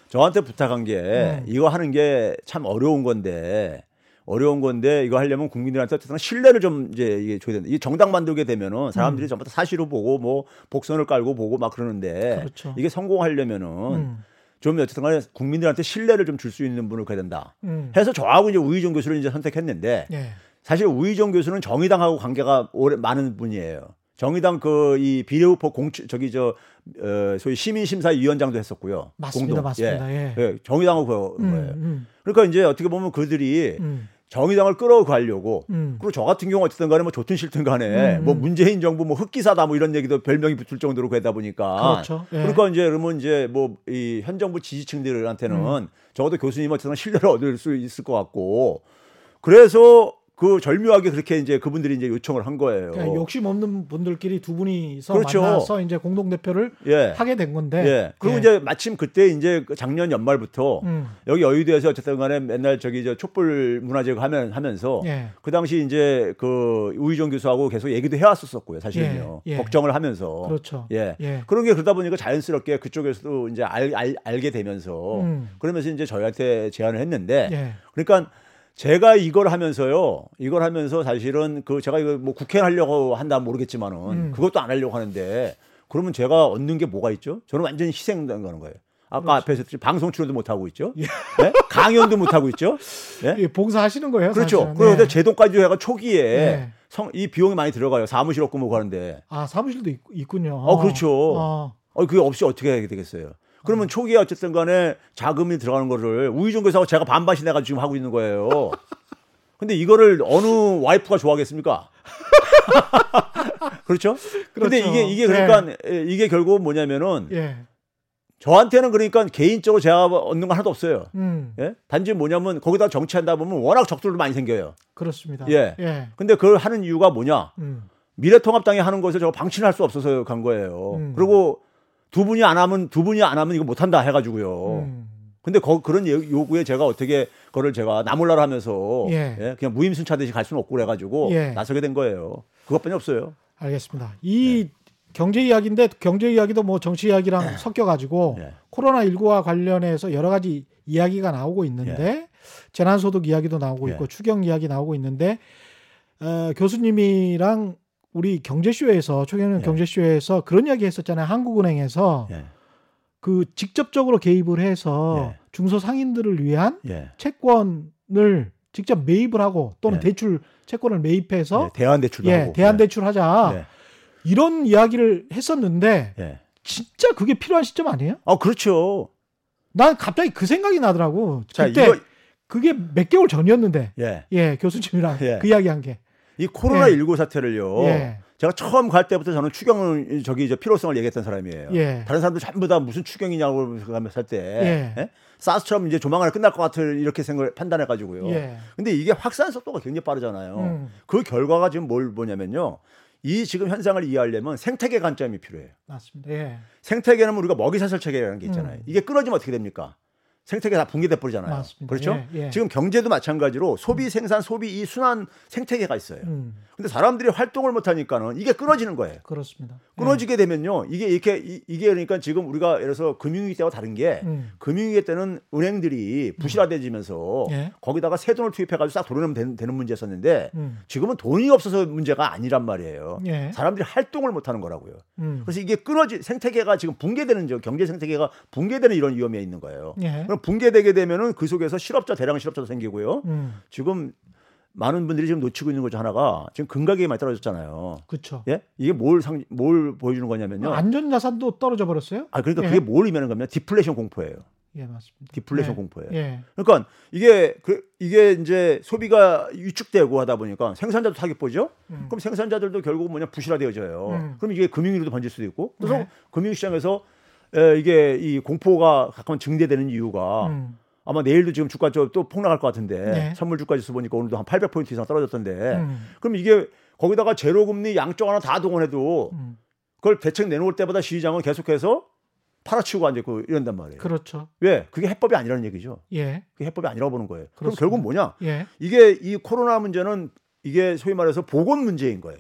저한테 부탁한 게 음. 이거 하는 게 참 어려운 건데 어려운 건데 이거 하려면 국민들한테 어쨌든 신뢰를 좀 이제 이게 줘야 된다. 이 정당 만들게 되면은 사람들이 전부 다 사실을 보고 뭐 복선을 깔고 보고 막 그러는데 그렇죠. 이게 성공하려면은 음. 좀 어쨌든 간에 국민들한테 신뢰를 좀 줄 수 있는 분을 가야 된다. 음. 해서 저하고 이제 우희정 교수를 이제 선택했는데 예. 사실 우희정 교수는 정의당하고 관계가 오래 많은 분이에요. 정의당 그 이 비례후보 공 저기 저 어, 소위 시민심사위원장도 했었고요. 맞습니다. 공동. 맞습니다. 예. 예, 정의당하고 그런 음, 거예요. 음, 그러니까 이제 어떻게 보면 그들이 음, 정의당을 끌어가려고 음. 그리고 저 같은 경우 어쨌든 간에 뭐 좋든 싫든 간에 음, 뭐 음. 문재인 정부 뭐 흑기사다 뭐 이런 얘기도 별명이 붙을 정도로 그러다 보니까 그렇죠. 예. 그러니까 이제 그러면 이제 뭐 이 현 정부 지지층들한테는 음. 적어도 교수님 어쨌든 신뢰를 얻을 수 있을 것 같고 그래서 그 절묘하게 그렇게 이제 그분들이 이제 요청을 한 거예요. 그러니까 욕심 없는 분들끼리 두 분이서 그렇죠. 만나서 이제 공동 대표를 예. 하게 된 건데. 예. 그리고 예. 이제 마침 그때 이제 그 작년 연말부터 음. 여기 여의도에서 어쨌든 간에 맨날 저기 저 촛불 문화제가 하면 하면서 예. 그 당시 이제 그 우희정 교수하고 계속 얘기도 해왔었었고요, 사실은요. 예, 예. 걱정을 하면서. 그렇죠. 예. 예. 그런 게 그러다 보니까 자연스럽게 그쪽에서도 이제 알, 알, 알게 되면서 음. 그러면서 이제 저희한테 제안을 했는데 예. 그러니까 제가 이걸 하면서요. 이걸 하면서 사실은 그 제가 이거 뭐 국회 하려고 한다 모르겠지만은 음. 그것도 안 하려고 하는데 그러면 제가 얻는 게 뭐가 있죠? 저는 완전히 희생당하는 거예요. 아까 앞에서 했듯이 방송 출연도 못 하고 있죠. 네? 강연도 못 하고 있죠. 예? 예, 봉사하시는 거예요. 그렇죠. 사실은. 그런데 네. 제 돈까지 해가 초기에 네. 성, 이 비용이 많이 들어가요. 사무실 없고 뭐고 하는데. 아 사무실도 있, 있군요. 어, 그렇죠. 어. 어, 그게 없이 어떻게 해야 되겠어요? 그러면 초기에 어쨌든 간에 자금이 들어가는 거를 우의정교사하고 제가 반반씩 내가 지금 하고 있는 거예요. (laughs) 근데 이거를 어느 와이프가 좋아하겠습니까? (laughs) 그렇죠? 근데 그렇죠. 이게 이게 그러니까 에, 이게 결국 뭐냐면은 예. 저한테는 그러니까 개인적으로 제가 얻는 건 하나도 없어요. 음. 예? 단지 뭐냐면 거기다 정치한다 보면 워낙 적들도 많이 생겨요. 그렇습니다. 예. 예. 근데 그걸 하는 이유가 뭐냐? 음. 미래통합당이 하는 것을 제가 방치할 수 없어서 간 거예요. 음. 그리고 두 분이 안 하면 두 분이 안 하면 이거 못 한다 해 가지고요. 음. 근데 거, 그런 요- 요구에 제가 어떻게 그거를 제가 나몰라라 하면서 예. 예, 그냥 무임승차듯이 갈 수는 없고 그래 가지고 예. 나서게 된 거예요. 그것뿐이 없어요. 알겠습니다. 이 경제 이야기인데 경제 이야기도 뭐 정치 이야기랑 섞여 가지고 예. 코로나 19와 관련해서 여러 가지 이야기가 나오고 있는데 재난소득 이야기도 나오고 예. 있고 추경 이야기 나오고 있는데 어, 교수님이랑 우리 경제쇼에서 최경영 예. 경제쇼에서 그런 이야기 했었잖아요. 한국은행에서 예. 그 직접적으로 개입을 해서 예. 중소 상인들을 위한 예. 채권을 직접 매입을 하고 또는 예. 대출 채권을 매입해서 예, 대환대출도 예, 하고. 대안 대출 하자 예. 이런 이야기를 했었는데 예. 진짜 그게 필요한 시점 아니에요? 아 그렇죠. 난 갑자기 그 생각이 나더라고. 자 그때 이거 그게 몇 개월 전이었는데 예. 예 교수님이랑 예. 그 이야기한 게 이 코로나 19 사태를요. 예. 제가 처음 갈 때부터 저는 추경을 저기 이제 필요성을 얘기했던 사람이에요. 예. 다른 사람들 전부 다 무슨 추경이냐고 할 때, 예. 예? 사스처럼 이제 조만간에 끝날 것 같을 이렇게 생각을 판단해 가지고요. 예. 근데 이게 확산 속도가 굉장히 빠르잖아요. 음. 그 결과가 지금 뭘 뭐냐면요. 이 지금 현상을 이해하려면 생태계 관점이 필요해요. 맞습니다. 예. 생태계는 우리가 먹이사슬 체계라는 게 있잖아요. 음. 이게 끊어지면 어떻게 됩니까? 생태계 다 붕괴돼 버리잖아요. 맞습니다. 그렇죠? 예, 예. 지금 경제도 마찬가지로 소비, 생산, 소비 이 순환 생태계가 있어요. 음. 근데 사람들이 활동을 못 하니까는 이게 끊어지는 거예요. 그렇습니다. 끊어지게 되면요. 이게 이렇게 이- 이게 그러니까 지금 우리가 예를 들어서 금융위기 때와 다른 게 음. 금융위기 때는 은행들이 부실화되지면서 예. 거기다가 새 돈을 투입해 가지고 싹 돌려내면 되는, 되는 문제였었는데 음. 지금은 돈이 없어서 문제가 아니란 말이에요. 예. 사람들이 활동을 못 하는 거라고요. 음. 그래서 이게 끊어지 생태계가 지금 붕괴되는 저 경제 생태계가 붕괴되는 이런 위험이 있는 거예요. 예. 그럼 붕괴되게 되면은 그 속에서 실업자 대량 실업자도 생기고요. 음. 지금 많은 분들이 지금 놓치고 있는 것중 하나가 지금 금가격이 많이 떨어졌잖아요. 그렇죠. 예? 이게 뭘 상, 뭘 보여주는 거냐면요. 안전 자산도 떨어져 버렸어요? 아 그러니까 예. 그게 뭘 의미하는 거냐면 디플레이션 공포예요. 예, 맞습니다. 디플레이션 예. 공포예요. 예. 그러니까 이게 그 이게 이제 소비가 위축되고 하다 보니까 생산자도 타격 보죠. 음. 그럼 생산자들도 결국 뭐냐 부실화되어져요. 음. 그럼 이게 금융위로도 번질 수도 있고. 그래서 네. 금융시장에서 에, 이게 이 공포가 가끔 증대되는 이유가 음. 아마 내일도 지금 주가 좀또 폭락할 것 같은데 네. 선물 주가 지수 보니까 오늘도 한 800포인트 이상 떨어졌던데. 음. 그럼 이게 거기다가 제로 금리 양쪽 하나 다 동원해도 음. 그걸 대책 내놓을 때보다 시장은 계속해서 팔아치우고 앉아있고 이런단 말이에요. 그렇죠. 왜? 그게 해법이 아니라는 얘기죠. 예. 그게 해법이 아니라고 보는 거예요. 그럼 그렇습니다. 결국 뭐냐? 예. 이게 이 코로나 문제는 이게 소위 말해서 보건 문제인 거예요.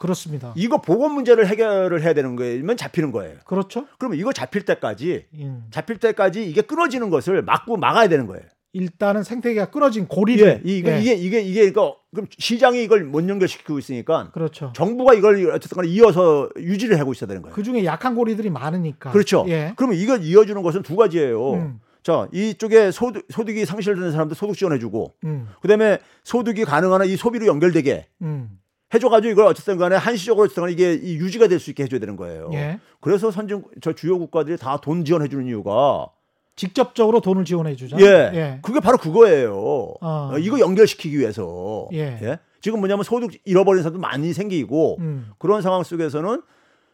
그렇습니다. 이거 보건 문제를 해결을 해야 되는 거면 잡히는 거예요. 그렇죠. 그러면 이거 잡힐 때까지 음. 잡힐 때까지 이게 끊어지는 것을 막고 막아야 되는 거예요. 일단은 생태계가 끊어진 고리를 예, 이게 예. 이게 이게 이게 그러니까 그럼 시장이 이걸 못 연결시키고 있으니까 그렇죠. 정부가 이걸 어쨌든 간에 이어서 유지를 하고 있어야 되는 거예요. 그 중에 약한 고리들이 많으니까. 그렇죠. 예. 그러면 이걸 이어주는 것은 두 가지예요. 음. 자, 이쪽에 소득, 소득이 상실되는 사람들 소득 지원해주고, 음. 그 다음에 소득이 가능한 한이 소비로 연결되게 음. 해줘가지고 이걸 어쨌든 간에 한시적으로 어쨌든 간에 이게 이 유지가 될 수 있게 해줘야 되는 거예요. 예. 그래서 선진 저 주요 국가들이 다 돈 지원해주는 이유가 직접적으로 돈을 지원해 주자. 예, 그게 바로 그거예요. 아. 어, 이거 연결시키기 위해서. 예. 지금 뭐냐면 소득 잃어버린 사람도 많이 생기고 음. 그런 상황 속에서는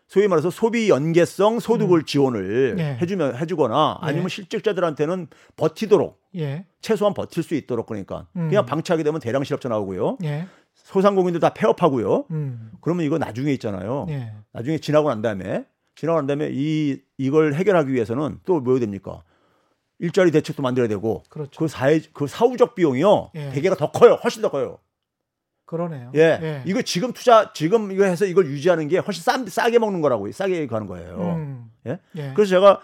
소위 말해서 소비 연계성 소득을 지원을 예. 해주면 해주거나 예. 아니면 실직자들한테는 버티도록 예. 최소한 버틸 수 있도록 그러니까 음. 그냥 방치하게 되면 대량 실업자 나오고요 예. 소상공인들 다 폐업하고요 음. 그러면 이거 나중에 있잖아요 예. 나중에 지나고 난 다음에 지나고 난 다음에 이 이걸 해결하기 위해서는 또 뭐 해야 됩니까 일자리 대책도 만들어야 되고 그렇죠. 그 사회 그 사후적 비용이요 예. 대개가 더 커요 훨씬 더 커요 그러네요. 예. 이거 지금 투자 지금 이거 해서 이걸 유지하는 게 훨씬 싸, 싸게 먹는 거라고 싸게 가는 거예요. 음. 예? 예. 그래서 제가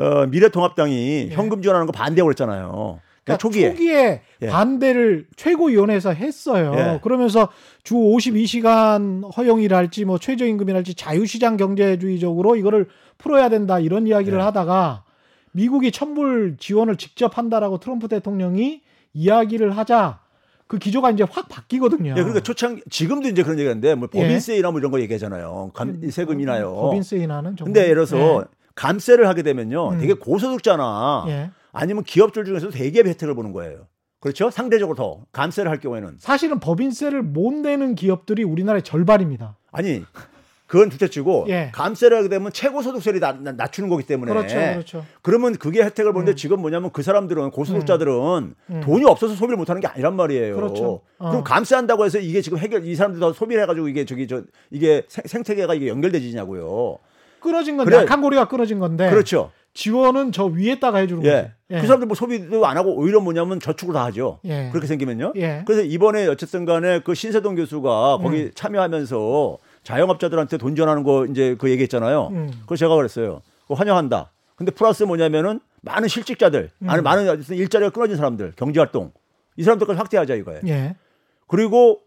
어, 미래통합당이 예. 현금 지원하는 거 반대하고 그랬잖아요. 그러니까 초기에. 초기에, 예. 반대를 최고위원회에서 했어요. 예. 그러면서 주 52시간 허용이랄지 뭐 최저임금이랄지 자유시장 경제주의적으로 이거를 풀어야 된다 이런 이야기를 예. 하다가 미국이 천불 지원을 직접 한다라고 트럼프 대통령이 이야기를 하자 그 기조가 이제 확 바뀌거든요. 예, 그러니까 초창 지금도 이제 그런 얘기하는데 뭐 예. 법인세나 뭐 이런 거 얘기하잖아요. 감, 세금이나요. 법인세 인하는 정말. 근데 예를 들어서 감세를 하게 되면요. 음. 되게 고소득자나 예. 예. 아니면 기업들 중에서 되게 혜택을 보는 거예요. 그렇죠? 상대적으로 더 감세를 할 경우에는 사실은 법인세를 못 내는 기업들이 우리나라의 절반입니다. 아니 그건 둘째치고 (laughs) 예. 감세를 하게 되면 최고 소득세를 낮, 낮- 낮추는 거기 때문에 그렇죠, 그렇죠. 그러면 그게 혜택을 보는데 음. 지금 뭐냐면 그 사람들은 고소득자들은 음. 돈이 없어서 소비를 못하는 게 아니란 말이에요. 그렇죠. 어. 그럼 감세한다고 해서 이게 지금 해결 이 사람들 더 소비를 해가지고 이게 저기 저 이게 생, 생태계가 이게 연결되지냐고요. 끊어진 건데 그래. 약한 고리가 끊어진 건데 그렇죠. 지원은 저 위에다가 해주는 예. 거죠. 예. 그 사람들 뭐 소비도 안 하고 오히려 뭐냐면 저축을 다 하죠. 예. 그렇게 생기면요. 예. 그래서 이번에 어쨌든 간에 그 신세동 교수가 거기 음. 참여하면서 자영업자들한테 돈 전하는 거 이제 그 얘기했잖아요. 음. 그거 제가 그랬어요. 그거 환영한다. 근데 플러스 뭐냐면은 많은 실직자들, 음. 아니 많은 일자리가 끊어진 사람들, 경제 활동 이 사람들까지 확대하자 이거예요. 예. 그리고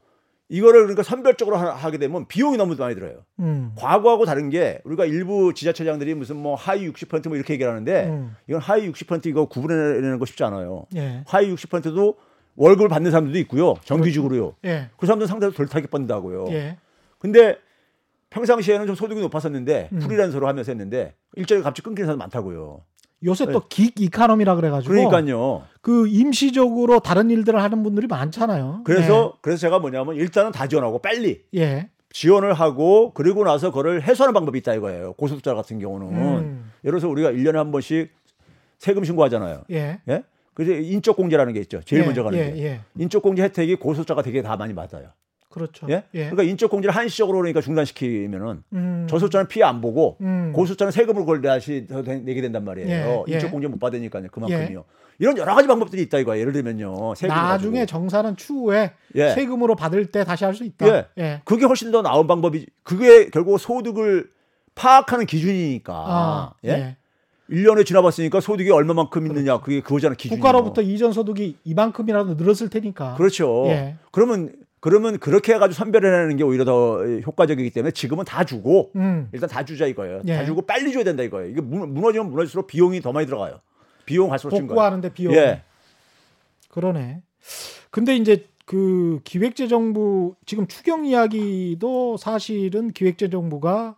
이거를 그러니까 선별적으로 하- 하게 되면 비용이 너무 많이 들어요. 음. 과거하고 다른 게 우리가 일부 지자체장들이 무슨 뭐 하위 60%뭐 이렇게 얘기를 하는데 음. 이건 하위 60% 이거 구분해내는 거 쉽지 않아요. 예. 하위 60%도 월급을 받는 사람들도 있고요. 정규직으로요. 예. 그 사람들은 상당히 덜 타게 번다고요. 예. 근데 평상시에는 좀 소득이 높았었는데 음. 프리랜서로 하면서 했는데 일자리가 갑자기 끊기는 사람 많다고요. 요새 또긱 이카노미라 그래가지고 네. 그러니까요. 그 임시적으로 다른 일들을 하는 분들이 많잖아요. 그래서 그래서 제가 뭐냐면 일단은 다 지원하고 빨리 예. 예. 지원을 하고 그리고 나서 그걸 해소하는 방법이 있다 이거예요. 고소득자 같은 경우는 음. 예를 들어서 우리가 1년에 한 번씩 세금 신고하잖아요. 예. 예? 그래서 인적 공제라는 게 있죠. 제일 예, 먼저 가는 예, 게. 예. 인적 공제 혜택이 고소득자가 되게 다 많이 받아요. 그렇죠. 예? 그러니까 인적 공제를 한시적으로 그러니까 중단시키면은 음. 저소득자는 피해 안 보고 음. 고소득자는 세금을 그걸 다시 내- 내게 된단 말이에요. 예, 예. 인적 공제 못 받으니까요. 그만큼이요. 이런 여러 가지 방법들이 있다 이거야. 예를 들면요. 세금 나중에 가지고. 정산은 추후에 예. 세금으로 받을 때 다시 할 수 있다. 예. 예. 그게 훨씬 더 나은 방법이 그게 결국 소득을 파악하는 기준이니까. 아, 예? 예. 1년에 지나봤으니까 소득이 얼마만큼 있느냐. 그게 그거잖아 기준이. 국가로부터 이전 소득이 이만큼이라도 늘었을 테니까. 그렇죠. 예. 그러면 그러면 그렇게 해가지고 선별해내는 게 오히려 더 효과적이기 때문에 지금은 다 주고 음. 일단 다 주자 이거예요. 예. 다 주고 빨리 줘야 된다 이거예요. 이게 무- 무너지면 무너질수록 비용이 더 많이 들어가요. 비용 갈수록 준 거예요. 복구하는데 비용. 예. 그러네. 근데 이제 그 기획재정부 지금 추경 이야기도 사실은 기획재정부가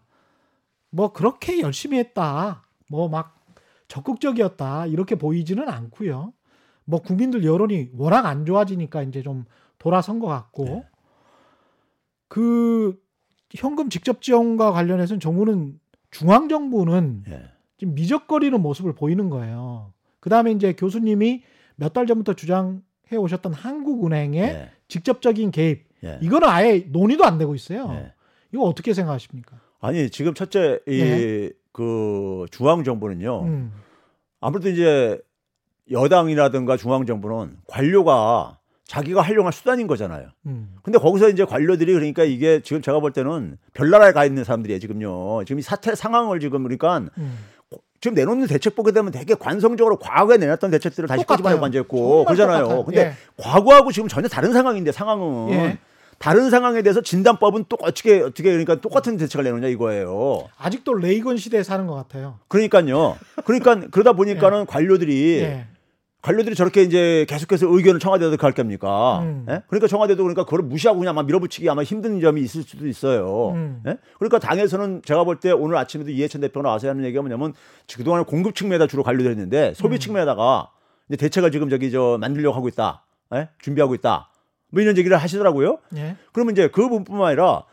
뭐 그렇게 열심히 했다. 뭐 막 적극적이었다. 이렇게 보이지는 않고요. 뭐 국민들 여론이 워낙 안 좋아지니까 이제 좀 돌아선 것 같고 네. 그 현금 직접 지원과 관련해서는 정부는 중앙 정부는 예. 지금 미적거리는 모습을 보이는 거예요. 그 다음에 이제 교수님이 몇 달 전부터 주장해 오셨던 한국은행의 예. 직접적인 개입, 예. 이거는 아예 논의도 안 되고 있어요. 예. 이거 어떻게 생각하십니까? 아니 지금 첫째 이그 중앙 정부는요. 예. 음, 아무래도 이제 여당이라든가 중앙 정부는 관료가 자기가 활용할 수단인 거잖아요. 음, 근데 거기서 이제 관료들이 그러니까 이게 지금 제가 볼 때는 별나라에 가 있는 사람들이에요 지금요. 지금 이 사태 상황을 지금 그러니까 음. 지금 내놓는 대책 보게 되면 되게 관성적으로 과거에 내놨던 대책들을 다시. 끄집어내고 앉아있고 그러잖아요. 똑같아요. 근데 예. 과거하고 지금 전혀 다른 상황인데 상황은 예. 다른 상황에 대해서 진단법은 또 어떻게 어떻게 그러니까 똑같은 대책을 내놓냐 이거예요. 아직도 레이건 시대에 사는 것 같아요. 그러니까요. 그러니까 그러다 보니까는 관료들이 예. 관료들이 저렇게 이제 계속해서 의견을 청와대에도 갈 겁니까? 음. 예? 그러니까 청와대도 그러니까 그걸 무시하고 그냥 막 밀어붙이기 아마 힘든 점이 있을 수도 있어요. 음. 예? 그러니까 당에서는 제가 볼 때 오늘 아침에도 이해찬 대표가 나와서 하는 얘기가 뭐냐면 그동안 공급 측면에다 주로 관료들 했는데 소비 음. 측면에다가 이제 대책을 지금 저기 저 만들려고 하고 있다. 예? 준비하고 있다. 뭐 이런 얘기를 하시더라고요. 예. 그러면 이제 그 부분뿐만 아니라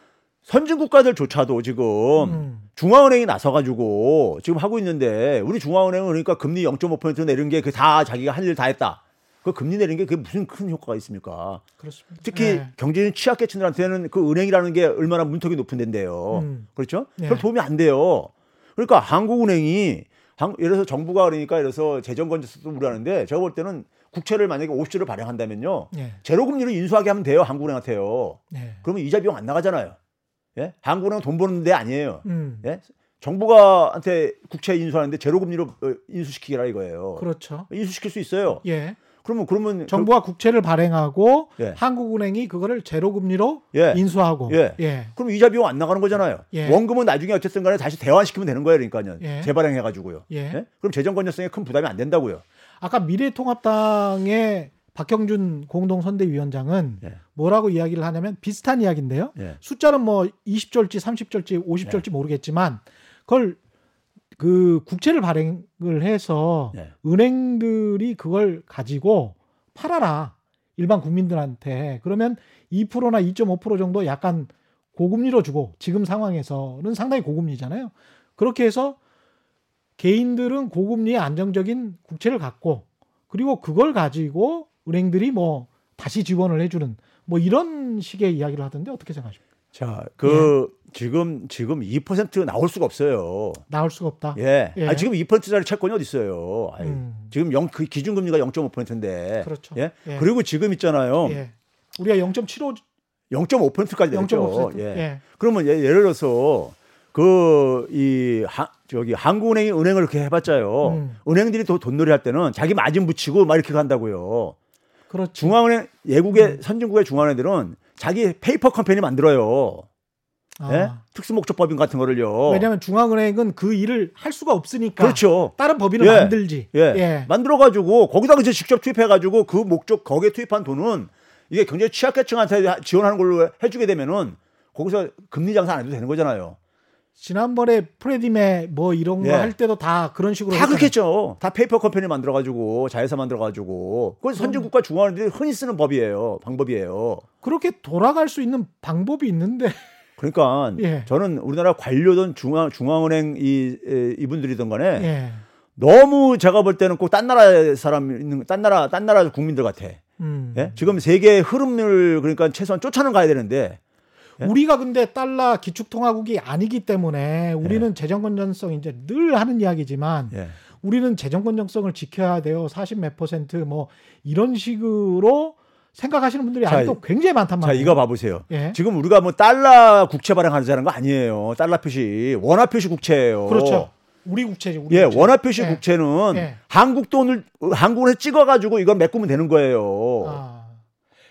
선진 국가들조차도 지금 음. 중앙은행이 나서가지고 지금 하고 있는데 우리 중앙은행은 그러니까 금리 0.5% 내린 게 그 다 자기가 할 일 다 했다. 그 금리 내린 게 그게 무슨 큰 효과가 있습니까? 그렇습니다. 특히 예. 경제인 취약계층들한테는 그 은행이라는 게 얼마나 문턱이 높은 데인데요. 음. 그렇죠? 예. 별 도움이 안 돼요. 그러니까 한국은행이 한- 예를 들어서 정부가 그러니까 예를 들어서 재정건전성도 우려하는데 제가 볼 때는 국채를 만약에 50조를 발행한다면요. 예. 제로금리로 인수하게 하면 돼요. 한국은행한테요. 예. 그러면 이자 비용 안 나가잖아요. 예? 한국은행 돈 버는 데 아니에요. 음. 예? 정부가한테 국채 인수하는데 제로 금리로 어, 인수시키라 이거예요. 그렇죠. 인수시킬 수 있어요. 예. 그러면 그러면 정부가 국채를 발행하고 예. 한국은행이 그거를 제로 금리로 그, 예. 인수하고 예. 예. 그럼 이자 비용 안 나가는 거잖아요. 예. 원금은 나중에 어쨌든 간에 다시 대환시키면 되는 거예요. 그러니까요. 예. 재발행해 가지고요. 예. 그럼 재정 건전성에 큰 부담이 안 된다고요. 아까 미래통합당의 박형준 공동선대위원장은 예. 뭐라고 이야기를 하냐면 비슷한 이야기인데요. 예. 숫자는 뭐 20절지, 30절지, 50절지 모르겠지만 그걸 그 국채를 발행을 해서 예. 은행들이 그걸 가지고 팔아라. 일반 국민들한테. 그러면 2%나 2.5% 정도 약간 고금리로 주고 지금 상황에서는 상당히 고금리잖아요. 그렇게 해서 개인들은 고금리의 안정적인 국채를 갖고 그리고 그걸 가지고 은행들이 뭐 다시 지원을 해주는 뭐 이런 식의 이야기를 하던데 어떻게 생각하십니까? 자, 그 지금 지금 2% 나올 수가 없어요. 나올 수가 없다. 예. 예. 아, 지금 2%짜리 채권이 어디 있어요? 아이, 음. 지금 영, 그 기준 금리가 0.5%인데. 그렇죠. 예? 예. 그리고 지금 있잖아요. 예. 우리가 0.75, 0.5%까지 내렸죠. 0.5%. 예. 예. 그러면 예, 예를 들어서 그이 저기 한국은행이 은행을 이렇게 해봤자요. 음. 은행들이 또 돈놀이 할 때는 자기 마진 붙이고 막 이렇게 간다고요. 그렇죠. 중앙은행 외국의 음. 선진국의 중앙은행들은 자기 페이퍼 컴퍼니 만들어요. 아. 예? 특수목적법인 같은 거를요. 왜냐하면 중앙은행은 그 일을 할 수가 없으니까 그렇죠. 다른 법인을 예. 만들지. 예. 만들어가지고 거기다가 이제 직접 투입해가지고 그 목적 거기에 투입한 돈은 이게 굉장히 취약계층한테 지원하는 걸로 해주게 되면은 거기서 금리 장사 안 해도 되는 거잖아요. 지난번에 프레디맥 뭐 이런 예. 거할 때도 다 그런 식으로 다 했잖아요. 했죠. 다 페이퍼 컴퍼니 만들어 가지고 자회사 만들어 가지고 그건 선진 국가 중앙은행들이 흔히 쓰는 법이에요. 방법이에요. 그렇게 돌아갈 수 있는 방법이 있는데 그러니까 (laughs) 예. 저는 우리나라 관료든 중앙 중앙은행 이 에, 이분들이든 간에 예. 너무 제가 볼 때는 꼭 딴 나라 사람 있는 딴 나라 딴 나라 국민들 같아. 음. 예? 지금 세계의 흐름을 그러니까 최소한 쫓아는 가야 되는데 예? 우리가 근데 달러 기축통화국이 아니기 때문에 우리는 재정 건전성 이제 늘 하는 이야기지만 예. 우리는 재정 건전성을 지켜야 돼요. 40몇 퍼센트 뭐 이런 식으로 생각하시는 분들이 자, 아직도 굉장히 많단 자 말이에요. 이거 봐보세요. 예. 지금 우리가 뭐 달러 국채 발행하자는 거 아니에요. 달러 표시 원화 표시 국채예요. 그렇죠. 우리 국채지. 우리 예, 국채. 원화 표시 예. 국채는 예. 한국 돈을 한국에 찍어가지고 이걸 메꾸면 되는 거예요. 아.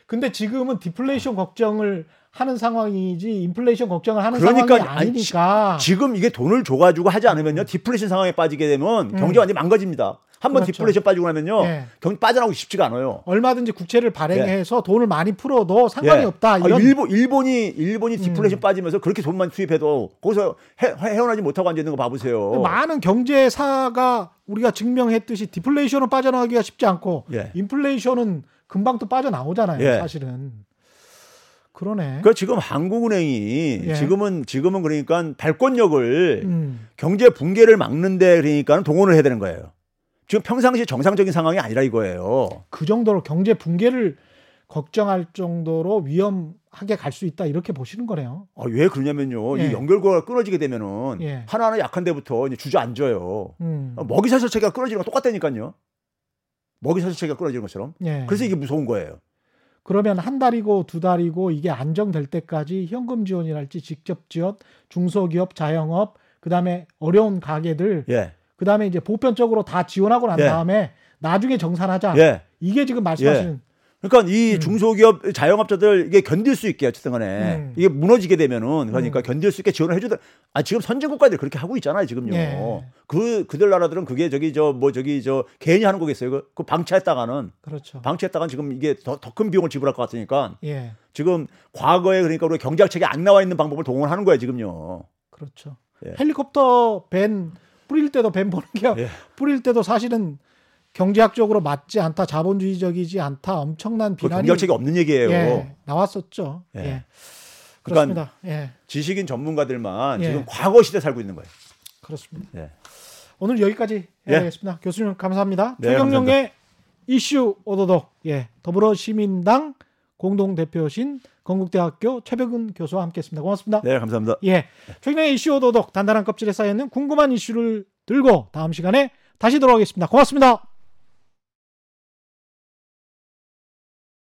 근데 지금은 디플레이션 걱정을 하는 상황이지 인플레이션 걱정을 하는 그러니까 상황이 아니, 아니니까. 지금 이게 돈을 줘가지고 하지 않으면요 디플레이션 상황에 빠지게 되면 경제 가 완전 히 망가집니다. 한번 음. 그렇죠. 디플레이션 빠지고 나면요 예. 경제 빠져나오기 쉽지가 않아요. 얼마든지 국채를 발행해서 돈을 많이 풀어도 상관이 예. 없다. 아, 이런 일본 일본이 일본이 음. 디플레이션 빠지면서 그렇게 돈만 투입해도 거기서 해, 헤어나지 못하고 앉아 있는 거 봐보세요. 많은 경제사가 우리가 증명했듯이 디플레이션은 빠져나가기가 쉽지 않고 예. 인플레이션은 금방 또 빠져나오잖아요. 예. 사실은 그러네. 그 지금 한국은행이 예. 지금은 지금은 그러니까 발권력을 음, 경제 붕괴를 막는데 그러니까 동원을 해야 되는 거예요. 지금 평상시 정상적인 상황이 아니라 이거예요. 그 정도로 경제 붕괴를 걱정할 정도로 위험하게 갈 수 있다 이렇게 보시는 거네요. 아, 왜 그러냐면요. 예. 이 연결고가 끊어지게 되면은 예. 하나하나 약한 데부터 이제 주저앉아요. 음, 아, 먹이 사슬 체계가 끊어지는 거 똑같다니까요. 먹이 사슬 체계가 끊어지는 것처럼. 예. 그래서 이게 무서운 거예요. 그러면 한 달이고 두 달이고 이게 안정될 때까지 현금 지원이랄지 직접 지원, 중소기업, 자영업, 그다음에 어려운 가게들, 예. 그다음에 이제 보편적으로 다 지원하고 난 예. 다음에 나중에 정산하자. 예. 이게 지금 말씀하시는 그러니까 이 음. 중소기업 자영업자들 이게 견딜 수 있게 어쨌든 간에 음. 이게 무너지게 되면은 그러니까 음. 견딜 수 있게 지원을 해주다 아 지금 선진 국가들이 그렇게 하고 있잖아요 지금요 예. 그 그들 나라들은 그게 저기 저 뭐 저기 저 개인이 하는 거겠어요 그, 그 방치했다가는 그렇죠. 방치했다가는 지금 이게 더큰 비용을 지불할 것 같으니까 예, 지금 과거에 그러니까 우리 경제학책에 안 나와 있는 방법을 동원하는 거예요 지금요 그렇죠. 예. 헬리콥터 밴 뿌릴 때도 밴 보는 게 예. 뿌릴 때도 사실은 경제학적으로 맞지 않다, 자본주의적이지 않다, 엄청난 그 비난이 경제학책이 없는 얘기예요 예, 나왔었죠. 예. 예. 그렇습니다. 예, 지식인 전문가들만 예. 지금 과거 시대 살고 있는 거예요 그렇습니다. 예. 오늘 여기까지 예. 해야겠습니다. 교수님 감사합니다. 네, 최경영의 이슈 오도독 예, 더불어 시민당 공동 대표신 건국대학교 최백은 교수와 함께했습니다. 고맙습니다. 네 감사합니다 예, 최경영의 이슈 오도독 단단한 껍질에 쌓여 있는 궁금한 이슈를 들고 다음 시간에 다시 돌아오겠습니다. 고맙습니다.